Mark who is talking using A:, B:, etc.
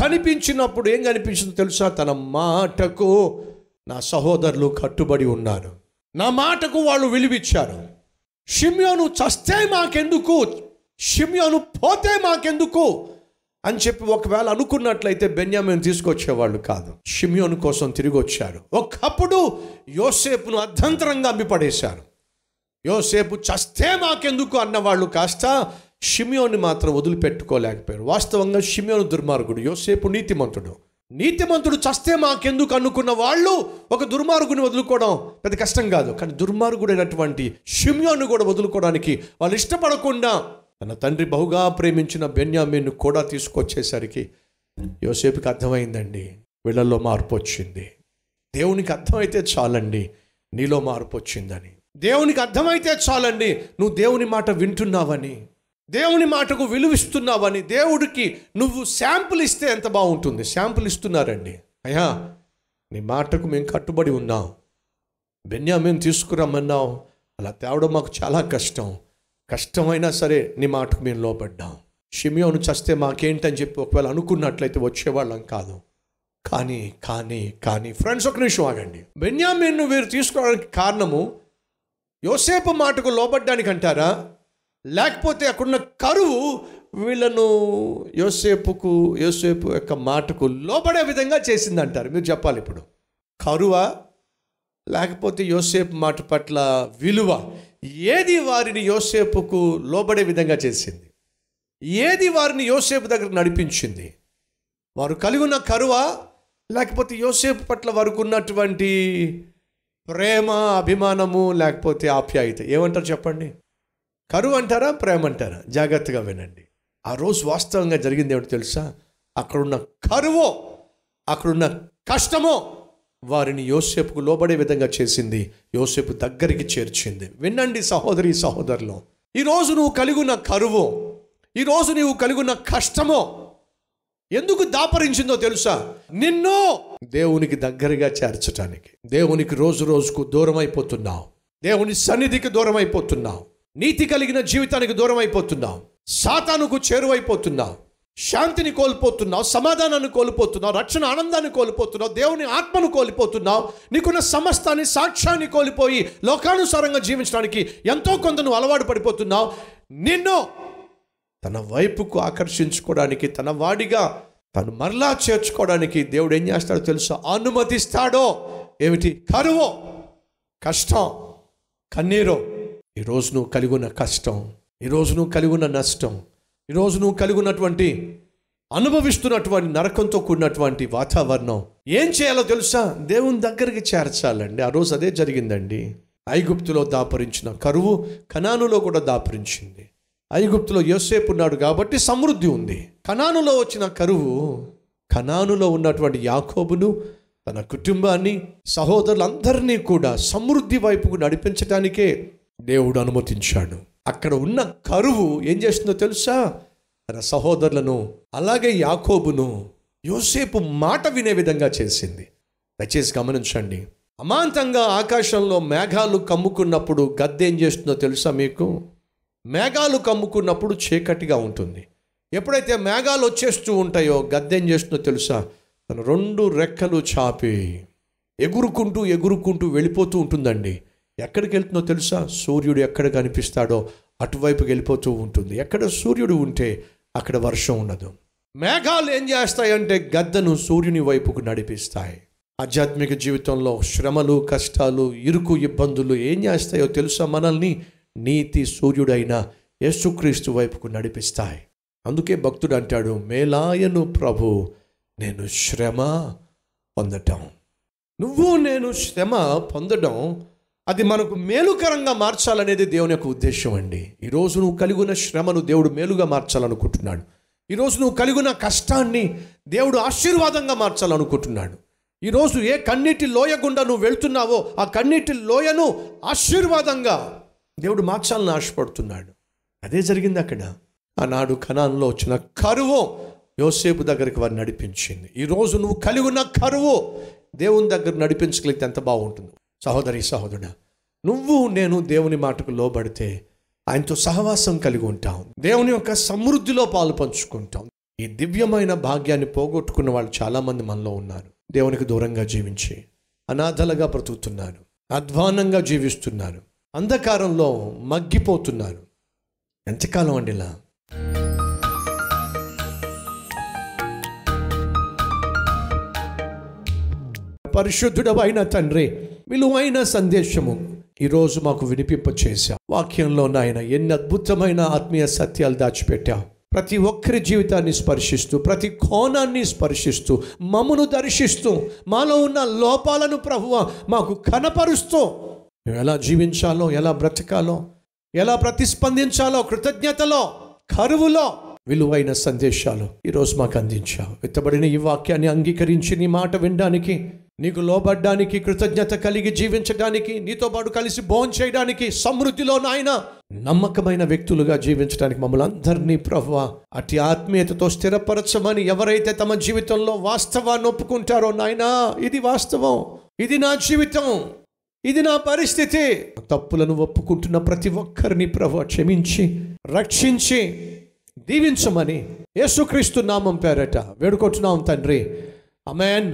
A: కనిపించినప్పుడు ఏం కనిపించిందో తెలుసా? తన మాటకు నా సహోదరులు కట్టుబడి ఉన్నారు. నా మాటకు వాళ్ళు విలువిచ్చారు. షిమ్యోను చస్తే మాకెందుకు? షిమ్యోను పోతే మాకెందుకు? అని చెప్పి ఒకవేళ అనుకున్నట్లయితే బెన్యామిన్ తీసుకొచ్చేవాళ్ళు కాదు. షిమ్యోను కోసం తిరిగి వచ్చారు ఒకప్పుడు యోసేపును అర్ధంతరంగా అమ్మిపడేశారు. యోసేపు చస్తే మాకెందుకు అన్నవాళ్ళు కాస్త షిమియోని మాత్రం వదిలిపెట్టుకోలేకపోయారు. వాస్తవంగా షిమియోను దుర్మార్గుడు యోసేపు నీతిమంతుడు. నీతిమంతుడు చస్తే మాకెందుకు అనుకున్న వాళ్ళు ఒక దుర్మార్గుని వదులుకోవడం పెద్ద కష్టం కాదు. కానీ దుర్మార్గుడైనటువంటి షిమియోను కూడా వదులుకోవడానికి వాళ్ళు ఇష్టపడకుండా తన తండ్రి బహుగా ప్రేమించిన బెన్యామీను కూడా తీసుకొచ్చేసరికి యోసేపుకి అర్థమైందండి వీళ్ళల్లో మార్పు వచ్చింది. దేవునికి అర్థమైతే చాలండి నీలో మార్పు వచ్చిందని. దేవునికి అర్థమైతే చాలండి నువ్వు దేవుని మాట వింటున్నావని. దేవుని మాటకు విలువిస్తున్నావని దేవుడికి నువ్వు శాంపుల్ ఇస్తే ఎంత బాగుంటుంది? శాంపుల్ ఇస్తున్నారండి. అయ్యా నీ మాటకు మేము కట్టుబడి ఉన్నాం. బెన్యామీన్ తీసుకురమ్మన్నావు అలా తేవడం మాకు చాలా కష్టం. కష్టమైనా సరే నీ మాటకు మేము లోపడ్డాం షిమియోను చస్తే మాకేంటని చెప్పి ఒకవేళ అనుకున్నట్లయితే వచ్చేవాళ్ళం కాదు. కానీ కానీ కానీ ఫ్రెండ్స్ ఒక నిమిషం ఆగండి. బెన్యామిన్ను వీరు తీసుకోవడానికి కారణము యోసేపు మాటకు లోపడ్డానికి అంటారా? లేకపోతే అక్కడున్న కరువు వీళ్ళను యోసేపుకు యోసేపు యొక్క మాటకు లోబడే విధంగా చేసింది అంటారు మీరు చెప్పాలి ఇప్పుడు. కరువా? లేకపోతే యోసేపు మాట పట్ల విలువ? ఏది వారిని యోసేపుకు లోబడే విధంగా చేసింది? ఏది వారిని యోసేపు దగ్గర నడిపించింది? వారు కలిగి ఉన్న కరువా? లేకపోతే యోసేపు పట్ల వారికి ఉన్నటువంటి ప్రేమ అభిమానము లేకపోతే ఆప్యాయత? ఏమంటారు చెప్పండి? కరువు అంటారా ప్రేమ అంటారా జాగ్రత్తగా వినండి. ఆ రోజు వాస్తవంగా జరిగింది ఏమిటి తెలుసా? అక్కడున్న కరువు అక్కడున్న కష్టమో వారిని యోసేపుకు లోబడే విధంగా చేసింది. యోసేపు దగ్గరికి చేర్చింది. వినండి సహోదరి సహోదరులు ఈరోజు నువ్వు కలిగిన కరువు ఈరోజు నీవు కలిగిన కష్టమో ఎందుకు దాపరించిందో తెలుసా? నిన్ను దేవునికి దగ్గరగా చేర్చటానికి. దేవునికి రోజు రోజుకు దూరం అయిపోతున్నావు దేవుని సన్నిధికి దూరం అయిపోతున్నావు నీతి కలిగిన జీవితానికి దూరం అయిపోతున్నావు సాతానుకు చేరువైపోతున్నావు. శాంతిని కోల్పోతున్నావు సమాధానాన్ని కోల్పోతున్నావు రక్షణ ఆనందాన్ని కోల్పోతున్నావు దేవుని ఆత్మను కోల్పోతున్నావు. నీకున్న సమస్తాన్ని సాక్ష్యాన్ని కోల్పోయి లోకానుసారంగా జీవించడానికి ఎంతో కొంత నువ్వు అలవాటు పడిపోతున్నావు. నిన్ను తన వైపుకు ఆకర్షించుకోవడానికి తన వాడిగా తను మరలా చేర్చుకోవడానికి దేవుడు ఏం చేస్తాడో తెలుసా? అనుమతిస్తాడో. ఏమిటి? కరువు కష్టం కన్నీరు. ఈరోజు నువ్వు కలిగి ఉన్న కష్టం ఈరోజు నువ్వు కలిగి ఉన్న నష్టం ఈరోజు నువ్వు కలిగి ఉన్నటువంటి అనుభవిస్తున్నటువంటి నరకంతో కూడినటువంటి వాతావరణం ఏం చేయాలో తెలుసా? దేవుని దగ్గరికి చేర్చాలండి. ఆ రోజు అదే జరిగిందండి. ఐగుప్తులో దాపరించిన కరువు కనానులో కూడా దాపరించింది. ఐగుప్తులో యోసేపు ఉన్నాడు కాబట్టి సమృద్ధి ఉంది. కనానులో వచ్చిన కరువు కనానులో ఉన్నటువంటి యాకోబును తన కుటుంబాన్ని సహోదరులందరినీ కూడా సమృద్ధి వైపుకు నడిపించడానికే దేవుడు అనుమతించాడు. అక్కడ ఉన్న కరువు ఏం చేస్తుందో తెలుసా? తన సహోదరులను అలాగే యాకోబును యోసేపు మాట వినే విధంగా చేసింది. దయచేసి గమనించండి. అమాంతంగా ఆకాశంలో మేఘాలు కమ్ముకున్నప్పుడు గద్దె ఏం చేస్తుందో తెలుసా మీకు? మేఘాలు కమ్ముకున్నప్పుడు చీకటిగా ఉంటుంది. ఎప్పుడైతే మేఘాలు వచ్చేస్తూ ఉంటాయో గద్దె ఏం చేస్తుందో తెలుసా? తన రెండు రెక్కలు చాపి ఎగురుకుంటూ ఎగురుకుంటూ వెళ్ళిపోతూ ఉంటుందండి. ఎక్కడికి వెళ్తుందో తెలుసా? సూర్యుడు ఎక్కడ కనిపిస్తాడో అటువైపుకి వెళ్ళిపోతూ ఉంటుంది. ఎక్కడ సూర్యుడు ఉంటే అక్కడ వర్షం ఉండదు. మేఘాలు ఏం చేస్తాయంటే గద్దను సూర్యుని వైపుకు నడిపిస్తాయి. ఆధ్యాత్మిక జీవితంలో శ్రమలు కష్టాలు ఇరుకు ఇబ్బందులు ఏం చేస్తాయో తెలుసా? మనల్ని నీతి సూర్యుడైన యేసుక్రీస్తు వైపుకు నడిపిస్తాయి. అందుకే భక్తుడు అంటాడు మేలాయను ప్రభు నేను శ్రమ పొందటం. నువ్వు నేను శ్రమ పొందడం అది మనకు మేలుకరంగా మార్చాలనేది దేవుని యొక్క ఉద్దేశం అండి. ఈరోజు నువ్వు కలిగి ఉన్న శ్రమను దేవుడు మేలుగా మార్చాలనుకుంటున్నాడు. ఈరోజు నువ్వు కలిగి ఉన్న కష్టాన్ని దేవుడు ఆశీర్వాదంగా మార్చాలనుకుంటున్నాడు. ఈరోజు ఏ కన్నీటి లోయ గుండా నువ్వు వెళ్తున్నావో ఆ కన్నీటి లోయను ఆశీర్వాదంగా దేవుడు మార్చాలని ఆశపడుతున్నాడు. అదే జరిగింది అక్కడ. ఆనాడు కణాల్లో వచ్చిన కరువు యోసేపు దగ్గరికి వారిని నడిపించింది. ఈరోజు నువ్వు కలిగి ఉన్న కరువు దేవుని దగ్గర నడిపించగలిగితే ఎంత బాగుంటుంది. సహోదరి సహోదరుడ నువ్వు నేను దేవుని మాటకు లోబడితే ఆయనతో సహవాసం కలిగి ఉంటాం. దేవుని యొక్క సమృద్ధిలో పాలు పంచుకుంటాం. ఈ దివ్యమైన భాగ్యాన్ని పోగొట్టుకున్న వాళ్ళు చాలామంది మనలో ఉన్నారు. దేవునికి దూరంగా జీవించి అనాథలుగా బ్రతుకుతున్నారు అధ్వానంగా జీవిస్తున్నారు అంధకారంలో మగ్గిపోతున్నారు. ఎంతకాలం అండి ఇలా? పరిశుద్ధుడవైన తండ్రి విలువైన సందేశము. ఈరోజు మాకు వినిపింప చేశా వాక్యంలో నాయన ఎన్ని అద్భుతమైన ఆత్మీయ సత్యాలు దాచిపెట్టావు. ప్రతి ఒక్కరి జీవితాన్ని స్పర్శిస్తూ ప్రతి కోణాన్ని స్పర్శిస్తూ మమ్మను దర్శిస్తూ మాలో ఉన్న లోపాలను ప్రభువ మాకు కనపరుస్తూ. మేము ఎలా జీవించాలో ఎలా బ్రతకాలో ఎలా ప్రతిస్పందించాలో కృతజ్ఞతలో కరువులో విలువైన సందేశాలు ఈరోజు మాకు అందించావు. ఎత్తబడిన ఈ వాక్యాన్ని అంగీకరించి నీ మాట వినడానికి నీకు లోబడ్డానికి కృతజ్ఞత కలిగి జీవించడానికి నీతో పాటు కలిసి భోజనం చేయడానికి సమృద్ధిలో నాయన నమ్మకమైన వ్యక్తులుగా జీవించడానికి మమ్మల్ని అందరినీ ప్రభు అతి ఆత్మీయతతో స్థిరపరచమని ఎవరైతే తమ జీవితంలో వాస్తవాన్ని ఒప్పుకుంటారో నాయనా ఇది వాస్తవం ఇది నా జీవితం ఇది నా పరిస్థితి. తప్పులను ఒప్పుకుంటున్న ప్రతి ఒక్కరిని ప్రభు క్షమించి రక్షించి దీవించమని యేసుక్రీస్తు నామం పేరట వేడుకుంటున్నాం తండ్రి. అమెన్